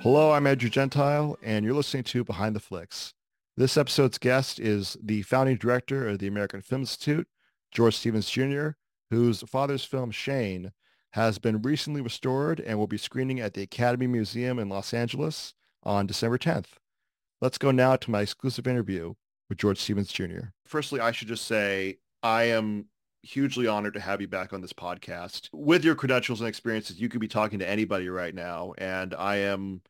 Hello, I'm Andrew Gentile, and you're listening to Behind the Flicks. This episode's guest is the founding director of the American Film Institute, George Stevens Jr., whose father's film Shane has been recently restored and will be screening at the Academy Museum in Los Angeles on December 10th. Let's go now to my exclusive interview with George Stevens Jr. Firstly, I should just say I am hugely honored to have you back on this podcast. With your credentials and experiences, you could be talking to anybody right now, and I am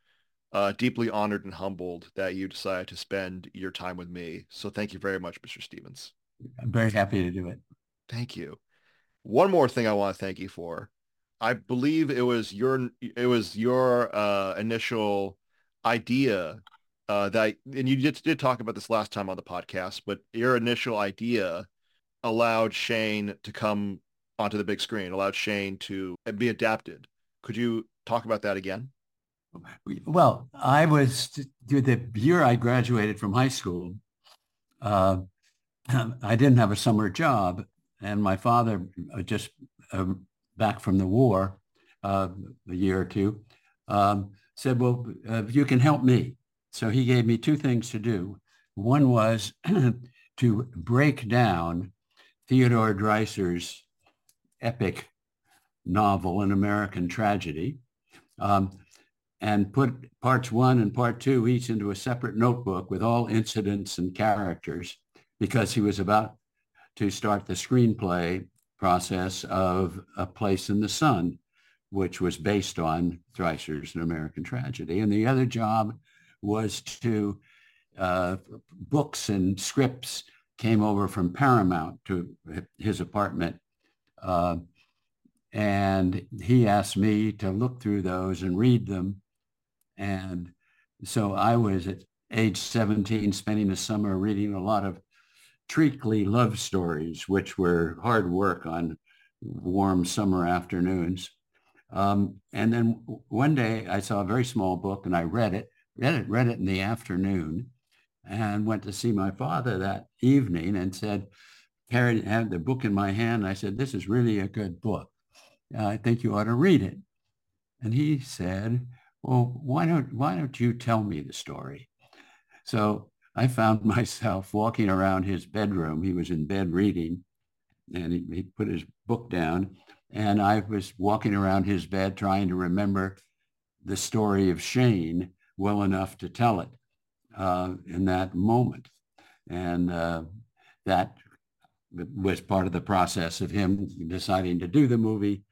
uh, deeply honored and humbled that you decided to spend your time with me. So thank you very much, Mr. Stevens. I'm very happy to do it. Thank you. One more thing I want to thank you for. I believe it was your it was your uh, initial idea uh, that, and you did, did talk about this last time on the podcast, but your initial idea allowed Shane to come onto the big screen, allowed Shane to be adapted. Could you talk about that again? Well, I was the year I graduated from high school. Uh, I didn't have a summer job, and my father uh, just uh, back from the war, uh, a year or two, um, said, "Well, uh, you can help me." So he gave me two things to do. One was to break down Theodore Dreiser's epic novel, An American Tragedy, um, and put parts one and part two each into a separate notebook with all incidents and characters because he was about to start the screenplay process of A Place in the Sun, which was based on Dreiser's An American Tragedy. And the other job was to uh, books and scripts came over from Paramount to his apartment. Uh, and he asked me to look through those and read them. And so I was at age 17 spending the summer reading a lot of treacly love stories, which were hard work on warm summer afternoons. Um, and then one day I saw a very small book and I read it, read it, read it in the afternoon and went to see my father that evening and said, carried had the book in my hand. I said, this is really a good book. I think you ought to read it. And he said, well, why don't, why don't you tell me the story? So I found myself walking around his bedroom. He was in bed reading and he, he put his book down and I was walking around his bed trying to remember the story of Shane well enough to tell it uh, in that moment. And uh, that was part of the process of him deciding to do the movie.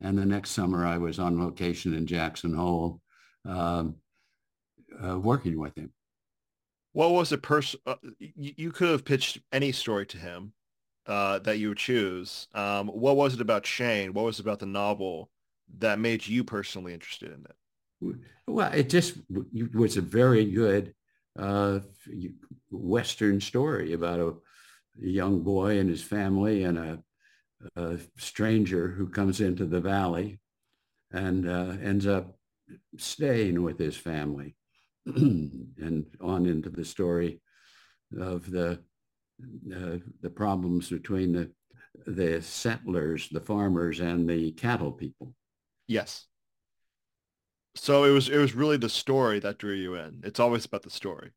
And the next summer I was on location in Jackson Hole um, uh, working with him. What was the person, uh, you, could have pitched any story to him uh, that you would choose. Um, what was it about Shane? What was it about the novel that made you personally interested in it? Well, it just was a very good uh, Western story about a, a, young boy and his family and a, a stranger who comes into the valley and uh, ends up staying with his family and on into the story of the uh, the problems between the the settlers, the farmers, and the cattle people. Yes. So it was it was really the story that drew you in. It's always about the story.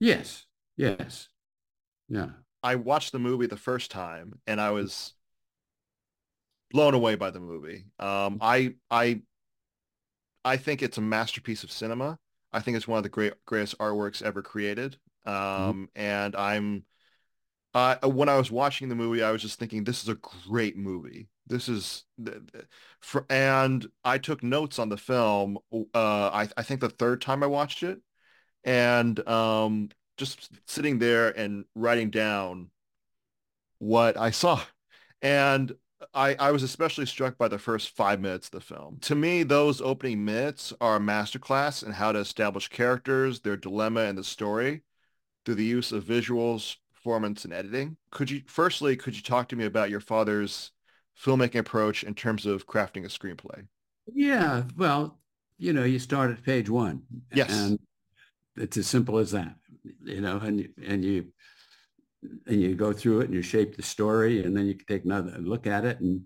Yes. Yes. Yeah. I watched the movie the first time and I was blown away by the movie. Um, I I I think it's a masterpiece of cinema. I think it's one of the great greatest artworks ever created. Mm-hmm. Um, mm-hmm. and I'm uh, when I was watching the movie, I was just thinking, this is a great movie. This is, for, and I took notes on the film. Uh, I, I think the third time I watched it, and um, just sitting there and writing down what I saw, and I, I was especially struck by the first five minutes of the film. To me, those opening minutes are a masterclass in how to establish characters, their dilemma, and the story through the use of visuals, performance, and editing. Could you, firstly, could you talk to me about your father's filmmaking approach in terms of crafting a screenplay? Yeah, well, you know, you start at page one. Yes. And it's as simple as that, you know, and, and you, and you go through it and you shape the story and then you can take another look at it and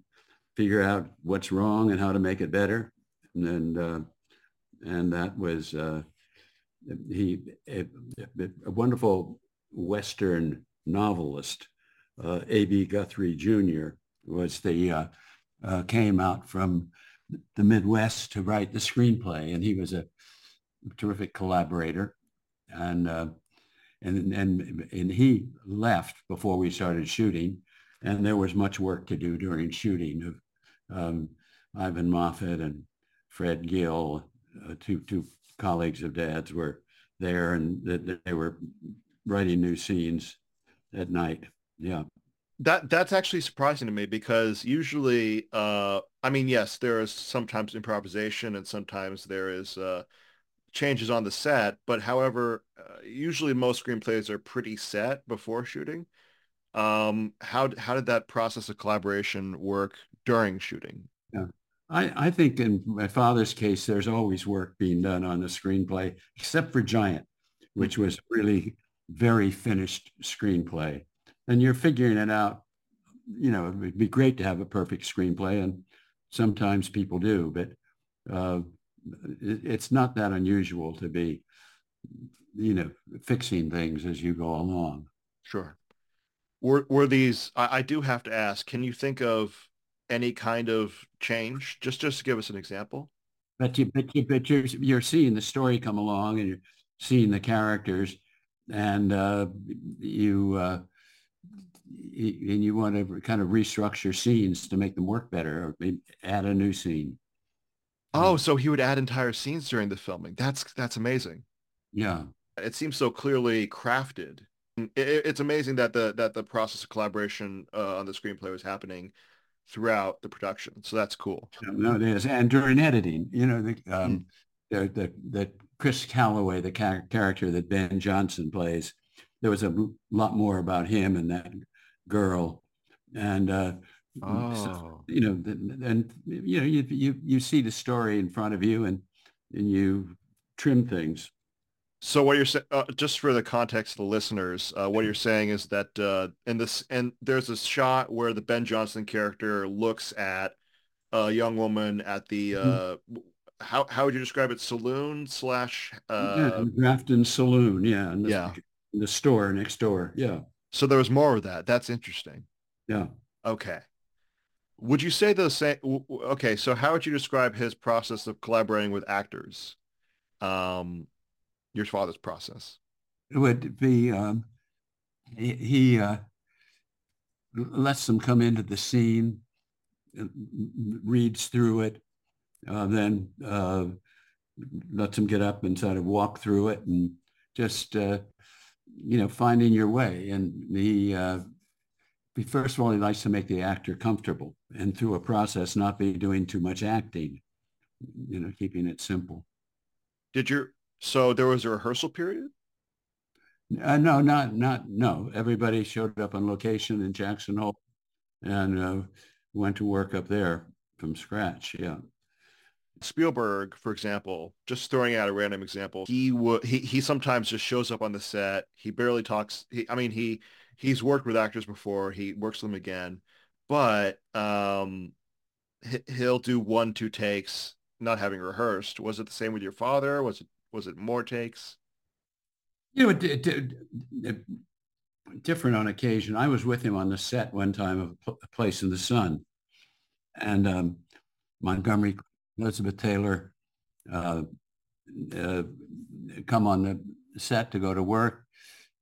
figure out what's wrong and how to make it better. And then, uh, and that was uh, he a, a, wonderful Western novelist, uh, A.B. Guthrie Jr. was the uh, uh, came out from the Midwest to write the screenplay, and he was a terrific collaborator, and uh, and and and he left before we started shooting, and there was much work to do during shooting of um, Ivan Moffat and Fred Gill, uh, two two colleagues of Dad's were there, and that they were writing new scenes at night. Yeah. That that's actually surprising to me because usually, uh, I mean, yes, there is sometimes improvisation and sometimes there is uh, changes on the set. But however, uh, usually most screenplays are pretty set before shooting. Um, how how did that process of collaboration work during shooting? Yeah. I, I think in my father's case, there's always work being done on the screenplay, except for Giant, which was really very finished screenplay. And you're figuring it out. You know, it'd be great to have a perfect screenplay, and sometimes people do, but uh, it, it's not that unusual to be, you know, fixing things as you go along. Sure. Were were these? I, I do have to ask. Can you think of any kind of change? Just just to give us an example. But you but you but you're you're seeing the story come along and you're seeing the characters and uh, you uh, and you want to kind of restructure scenes to make them work better or add a new scene. Oh, so he would add entire scenes during the filming. That's that's amazing. Yeah, it seems so clearly crafted. It, it's amazing that the that the process of collaboration uh, on the screenplay was happening throughout the production. So that's cool. No, it is. And during editing, you know, the um, mm. the, the, the Chris Calloway, the char- character that Ben Johnson plays, there was a lot more about him and that girl. And uh, oh. so, you know, and you know, you, you you see the story in front of you, and and you trim things. So what you're saying, uh, just for the context of the listeners, uh, what you're saying is that uh, in this, and there's a shot where the Ben Johnson character looks at a young woman at the, mm-hmm. Uh, how how would you describe it? Saloon slash. Uh, yeah, Grafton Saloon. Yeah. The, yeah. The store next door. Yeah. So there was more of that. That's interesting. Yeah. Okay. Would you say the same? Okay. So how would you describe his process of collaborating with actors? Um, your father's process? It would be um, he, he uh, lets them come into the scene, uh, reads through it, uh, then uh, lets them get up and sort of walk through it and just uh, you know finding your way. And he, uh, he first of all he likes to make the actor comfortable, and through a process not be doing too much acting, you know, keeping it simple. Did your so there was a rehearsal period? Uh, no, not not no. Everybody showed up on location in Jackson Hole and uh, went to work up there from scratch. Yeah. Spielberg, for example, just throwing out a random example, he would he he sometimes just shows up on the set. He barely talks. He, I mean, he he's worked with actors before. He works with them again, but um, he'll do one two takes, not having rehearsed. Was it the same with your father? Was it was it more takes? You know, it, it, it, different on occasion. I was with him on the set one time of A Place in the Sun, and um, Montgomery, Elizabeth Taylor, uh, uh, come on the set to go to work,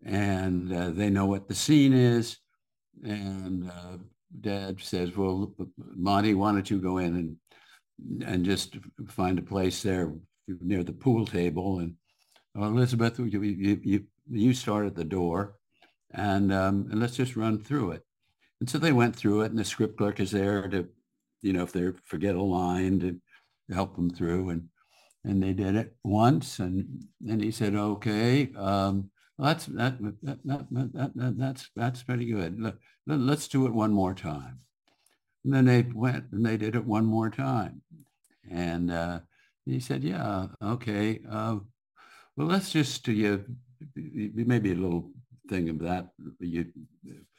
and uh, they know what the scene is, and uh, Dad says, "Well, Monty, why don't you go in and and just find a place there near the pool table. And Elizabeth, you, you, you start at the door and, um, and let's just run through it. And so they went through it and the script clerk is there to, you know, if they forget a line to help them through. And, and they did it once. And then he said, okay, um, that's, that, that, that, that, that, that's, that's pretty good. Let, let's do it one more time. And then they went and they did it one more time. And uh, he said, yeah, okay. Uh, well, let's just, uh, you, maybe a little thing of that, you,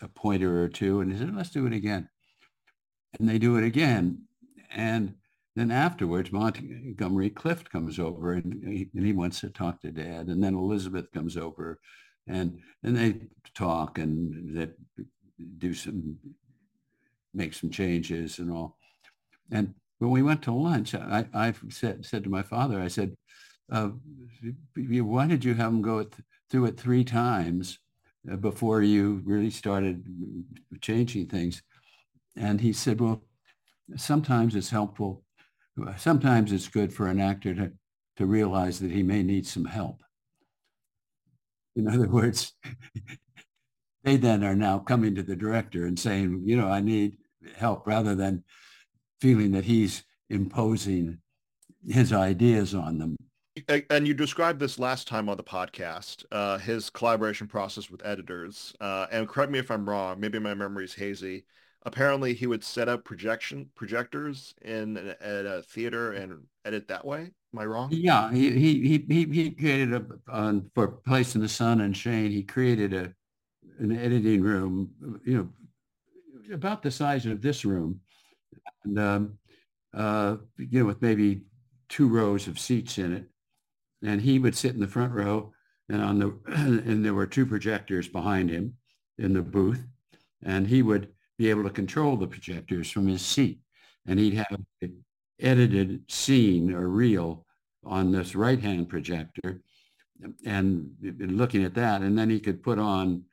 a pointer or two. And he said, let's do it again. And they do it again. And then afterwards, Montgomery Clift comes over and he, and he wants to talk to Dad, and then Elizabeth comes over, and and they talk and they do some make some changes and all. And when we went to lunch, I, I said, said to my father, I said, uh, why did you have him go th- through it three times uh, before you really started changing things? And he said, well, sometimes it's helpful. Sometimes it's good for an actor to, to realize that he may need some help. In other words, they then are now coming to the director and saying, you know, I need help rather than feeling that he's imposing his ideas on them. And you described this last time on the podcast, uh, his collaboration process with editors. Uh, and correct me if I'm wrong, maybe my memory is hazy. Apparently, he would set up projection projectors in at a theater and edit that way. Am I wrong? Yeah, he he he he created a uh, for Place in the Sun and Shane. He created a an editing room, you know, about the size of this room, and um, uh, you know, with maybe two rows of seats in it. And he would sit in the front row, and on the and there were two projectors behind him in the booth, and he would be able to control the projectors from his seat, and he'd have an edited scene or reel on this right hand projector, and looking at that, and then he could put on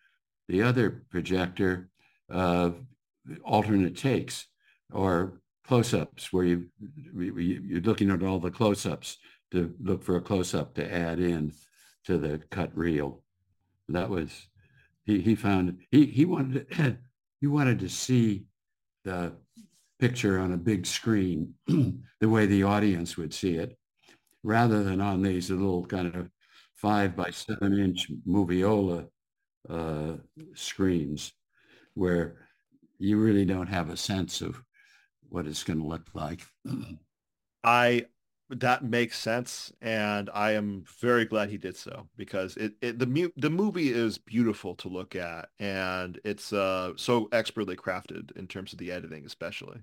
the other projector uh, alternate takes or close-ups where you, you're looking at all the close-ups to look for a close-up to add in to the cut reel. That was, he, he found, he, he wanted to, he wanted to see the picture on a big screen the way the audience would see it rather than on these little kind of five by seven inch moviola uh, screens where you really don't have a sense of what it's going to look like. I that makes sense, and I am very glad he did so because it, it the mu- the movie is beautiful to look at, and it's uh so expertly crafted in terms of the editing, especially.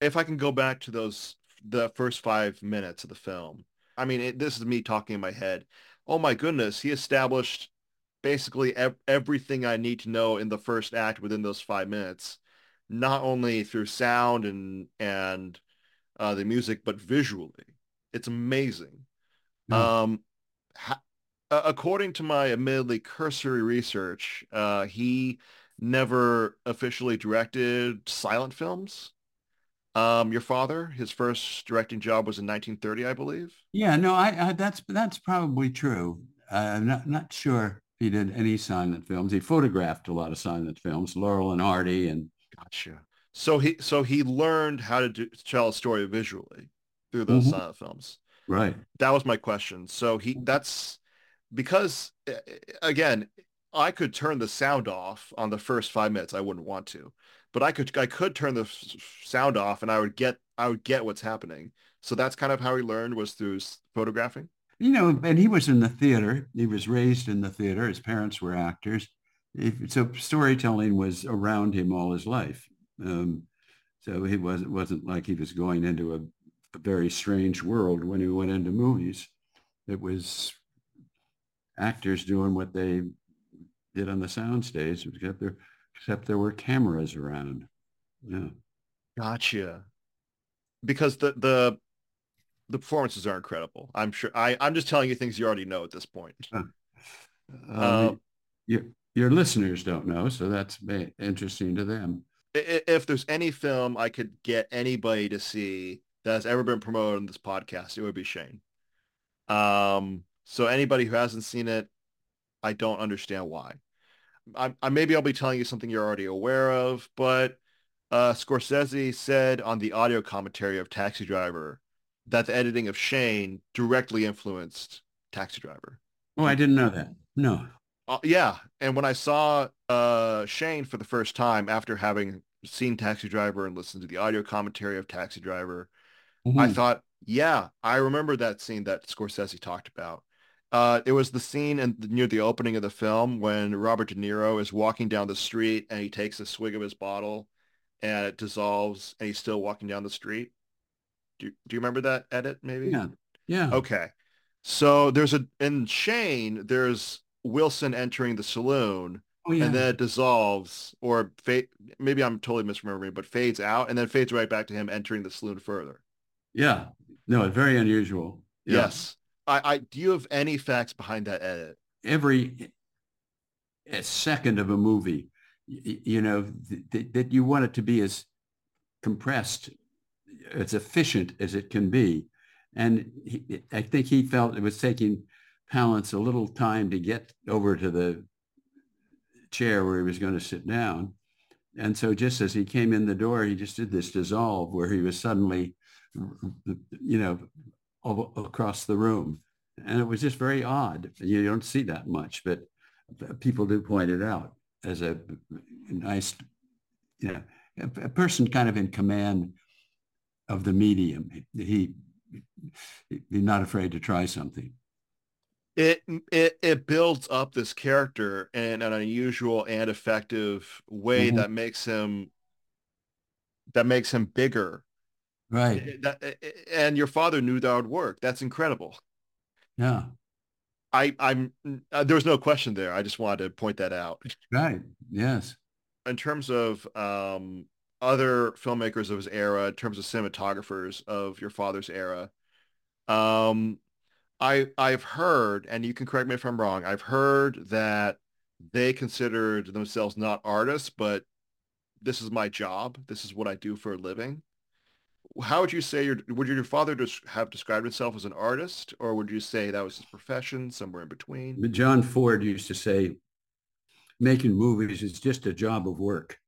If I can go back to those the first five minutes of the film, I mean, it, this is me talking in my head. Oh my goodness, he established basically ev- everything I need to know in the first act within those five minutes, not only through sound and and uh, the music, but visually. It's amazing. Mm. Um, ha- according to my admittedly cursory research, uh, he never officially directed silent films. Um, your father, his first directing job was in 1930, I believe. Yeah, no, I, I that's that's probably true. Uh, I'm not not sure he did any silent films. He photographed a lot of silent films, Laurel and Hardy, and gotcha. So he so he learned how to do, tell a story visually through those mm-hmm. silent films. Right. That was my question. So he mm-hmm. that's because eh, eh, again, I could turn the sound off on the first five minutes. I wouldn't want to, but I could I could turn the sound off and I would get I would get what's happening. So that's kind of how he learned was through photographing you know, and he was in the theater. He was raised in the theater. His parents were actors. So storytelling was around him all his life. Um, so he wasn't wasn't like he was going into a, a, very strange world when he went into movies. It was actors doing what they did on the soundstage, except there, except there were cameras around. Yeah. Gotcha. Because the the the performances are incredible. I'm sure. I I'm just telling you things you already know at this point. Uh, um, your your listeners don't know, so that's interesting to them. If there's any film I could get anybody to see that has ever been promoted on this podcast, it would be Shane. Um, so anybody who hasn't seen it, I don't understand why. I, I maybe I'll be telling you something you're already aware of, but uh, Scorsese said on the audio commentary of Taxi Driver that the editing of Shane directly influenced Taxi Driver. Oh, I didn't know that. No. Uh, yeah, and when I saw uh, Shane for the first time after having seen Taxi Driver and listened to the audio commentary of Taxi Driver, mm-hmm. I thought, yeah, I remember that scene that Scorsese talked about. Uh, it was the scene in, near the opening of the film when Robert De Niro is walking down the street and he takes a swig of his bottle and it dissolves and he's still walking down the street. Do you, do you remember that edit? Maybe. Yeah. Yeah. Okay. So there's a in Shane. There's Wilson entering the saloon, Oh, yeah. and then it dissolves, or fade. Maybe I'm totally misremembering, but fades out, and then fades right back to him entering the saloon further. yeah. No, very unusual. Yeah. Yes. I, I do you have any facts behind that edit? Every second of a movie, y- you know, th- th- that you want it to be as compressed, as efficient as it can be. And he, I think he felt it was taking Palance a little time to get over to the chair where he was going to sit down. And so just as he came in the door, he just did this dissolve where he was suddenly, you know, all across the room. And it was just very odd. You don't see that much, but people do point it out as a nice, you know, a, person kind of in command of the medium. He, he's not afraid to try something. It it it builds up this character in an unusual and effective way Mhm. that makes him that makes him bigger. Right. That, and your father knew that would work. That's incredible. Yeah. I I'm uh, there was no question there. I just wanted to point that out. Right. Yes. In terms of um other filmmakers of his era, in terms of cinematographers of your father's era, um I I've heard, and you can correct me if I'm wrong, I've heard that they considered themselves not artists, but this is my job. This is what I do for a living. How would you say your would your father just have described himself as an artist, or would you say that was his profession, somewhere in between? But John Ford used to say, making movies is just a job of work.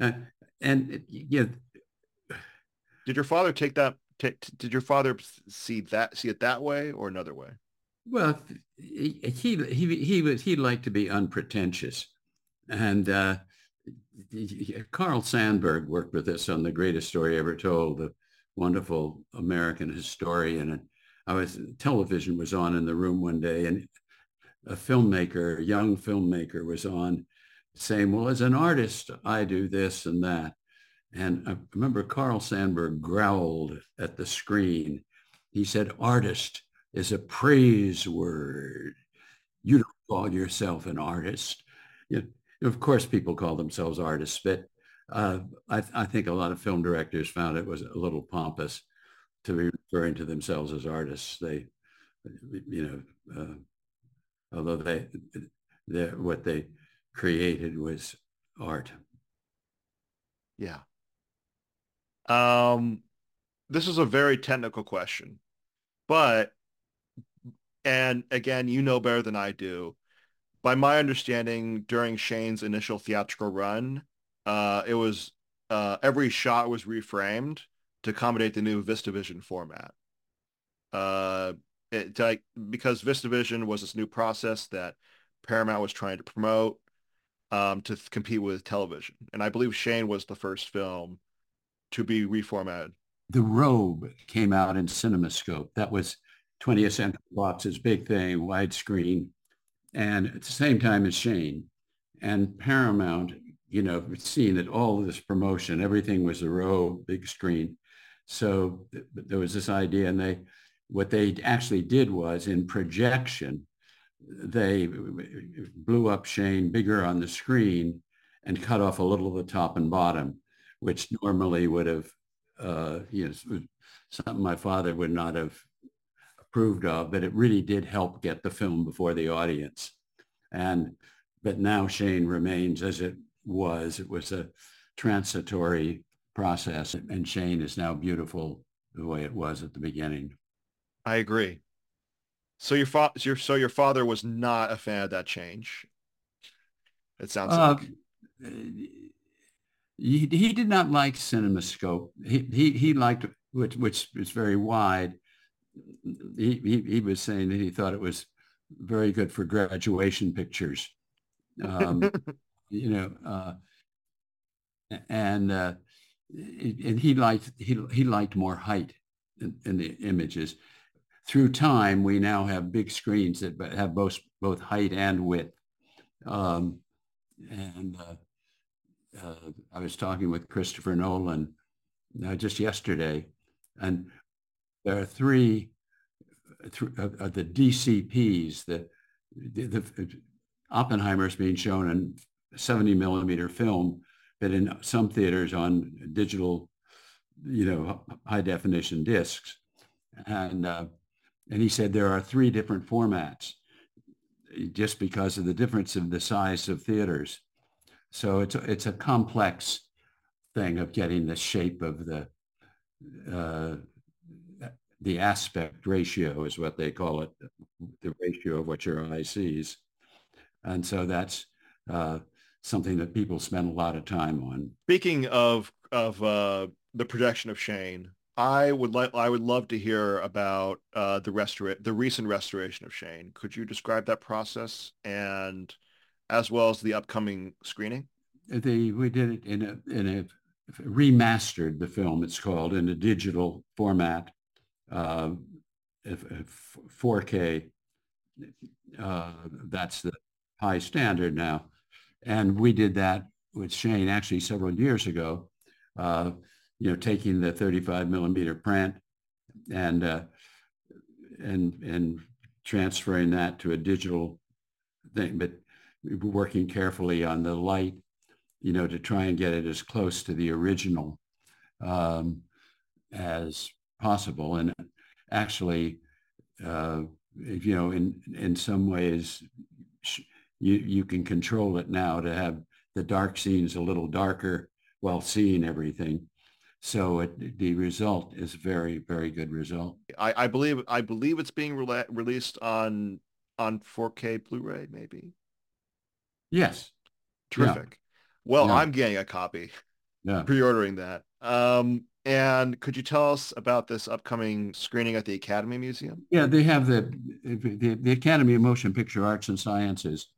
Uh, and you know, Did your father take that? Ta- did your father see that see it that way or another way? well, he he he would he liked to be unpretentious, and uh, Carl Sandburg worked with us on the greatest story ever told, the wonderful American historian. And I was television was on in the room one day, and a filmmaker, a young filmmaker, was on saying, "Well, as an artist, I do this and that." And I remember Carl Sandburg growled at the screen. He said, "Artist is a praise word. You don't call yourself an artist." You know, of course, people call themselves artists, but uh, I, I, think a lot of film directors found it was a little pompous to be referring to themselves as artists. They, you know, uh, although they, what they created was art. Yeah. Um, this is a very technical question, but, and again, you know better than I do. By my understanding, during Shane's initial theatrical run, uh, it was uh, every shot was reframed to accommodate the new VistaVision format. Uh, it, like because VistaVision was this new process that Paramount was trying to promote um, to th- compete with television, and I believe Shane was the first film to be reformatted. The Robe came out in CinemaScope. That was 20th Century Fox's big thing, widescreen, and at the same time as Shane. And Paramount, you know, seeing that all this promotion, everything was the Robe, big screen. So th- there was this idea, and they, what they actually did was in projection, they blew up Shane bigger on the screen and cut off a little of the top and bottom which normally would have, uh, you know, something my father would not have approved of, but it really did help get the film before the audience. And, but now Shane remains as it was. It was a transitory process and Shane is now beautiful the way it was at the beginning. I agree. So your, fa- your so your father was not a fan of that change. It sounds Uh, like. He, he did not like CinemaScope. He, he, he liked, which, which is very wide. He, he, he was saying that he thought it was very good for graduation pictures. Um, you know, uh, and, uh, and he liked, he, he liked more height in, in the images. Through time, we now have big screens that have both, both height and width. Um, and uh, uh, I was talking with Christopher Nolan uh, just yesterday, And there are three th- of the DCPs that the, the Oppenheimer is being shown in 70 millimeter film, but in some theaters on digital, you know, high definition discs. And uh, and he said there are three different formats, just because of the difference in the size of theaters. So it's a, it's a complex thing of getting the shape of the uh, the aspect ratio is what they call it, the ratio of what your eye sees. And so that's uh, something that people spend a lot of time on. Speaking of of uh, the projection of Shane, I would like I would love to hear about uh, the restora- the recent restoration of Shane. Could you describe that process and as well as the upcoming screening? The we did it in a in a remastered the film. It's called in a digital format, uh, 4K. Uh, that's the high standard now, and we did that with Shane actually several years ago. Uh, you know, taking the 35 millimeter print and uh, and and transferring that to a digital thing, but working carefully on the light you know, to try and get it as close to the original um, as possible. And actually, uh, you know, in in some ways, you you can control it now to have the dark scenes a little darker while seeing everything. So it, the result is very very good result. I, I believe I believe it's being re- released on on 4K Blu-ray, maybe. Yes. Terrific. Well, yeah. I'm getting a copy. Yeah. Pre-ordering that. Um, and could you tell us about this upcoming screening at the Academy Museum? Yeah, they have the, the, the Academy of Motion Picture Arts and Sciences.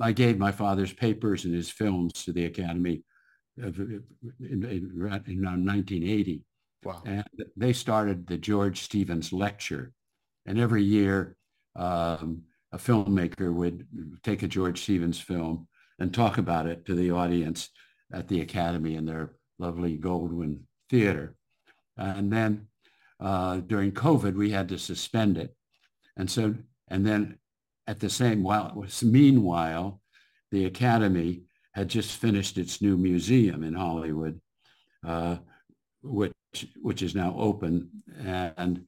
I gave my father's papers and his films to the Academy in, in, in 1980. Wow. And they started the George Stevens Lecture. And every year, um, a filmmaker would take a George Stevens film and talk about it to the audience at the Academy in their lovely Goldwyn Theater. And then uh, during COVID, we had to suspend it. And so, and then at the same while, meanwhile, the Academy had just finished its new museum in Hollywood, uh, which which is now open, and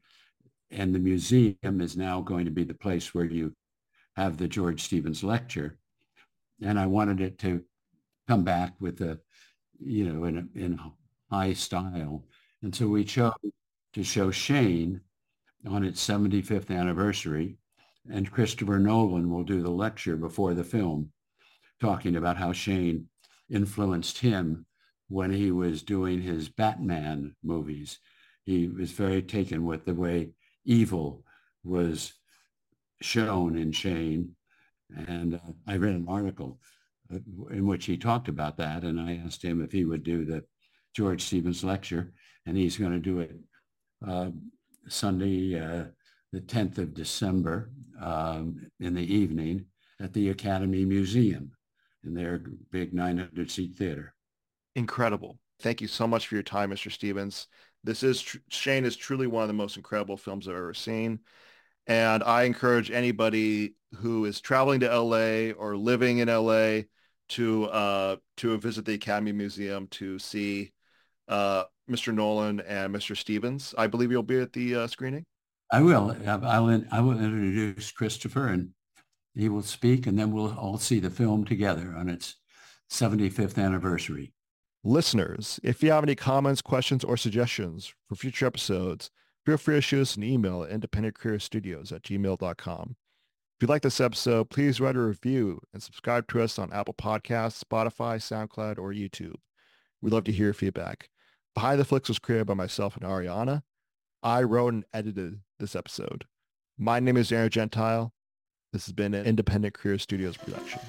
and the museum is now going to be the place where you have the George Stevens lecture and I wanted it to come back with a, you know, in in high style. And so we chose to show Shane on its 75th anniversary, and Christopher Nolan will do the lecture before the film, talking about how Shane influenced him when he was doing his Batman movies. He was very taken with the way evil was shown in Shane and uh, I read an article uh, in which he talked about that. And I asked him if he would do the George Stevens lecture. And he's going to do it uh, Sunday, uh, the 10th of December um, in the evening at the Academy Museum in their big 900 seat theater. Incredible. Thank you so much for your time, Mr. Stevens. This is, tr- Shane is truly one of the most incredible films I've ever seen. And I encourage anybody who is traveling to LA or living in LA to uh, to visit the Academy Museum to see uh, Mr. Nolan and Mr. Stevens. I believe you'll be at the uh, screening. I will. I'll, I will introduce Christopher and he will speak and then we'll all see the film together on its 75th anniversary. Listeners, if you have any comments, questions, or suggestions for future episodes, feel free to shoot us an email at independentcareerstudios at gmail.com. If you like this episode, please write a review and subscribe to us on Apple Podcasts, Spotify, SoundCloud, or YouTube. We'd love to hear your feedback. Behind the Flicks was created by myself and Ariana. I wrote and edited this episode. My name is Aaron Gentile. This has been an Independent Career Studios production.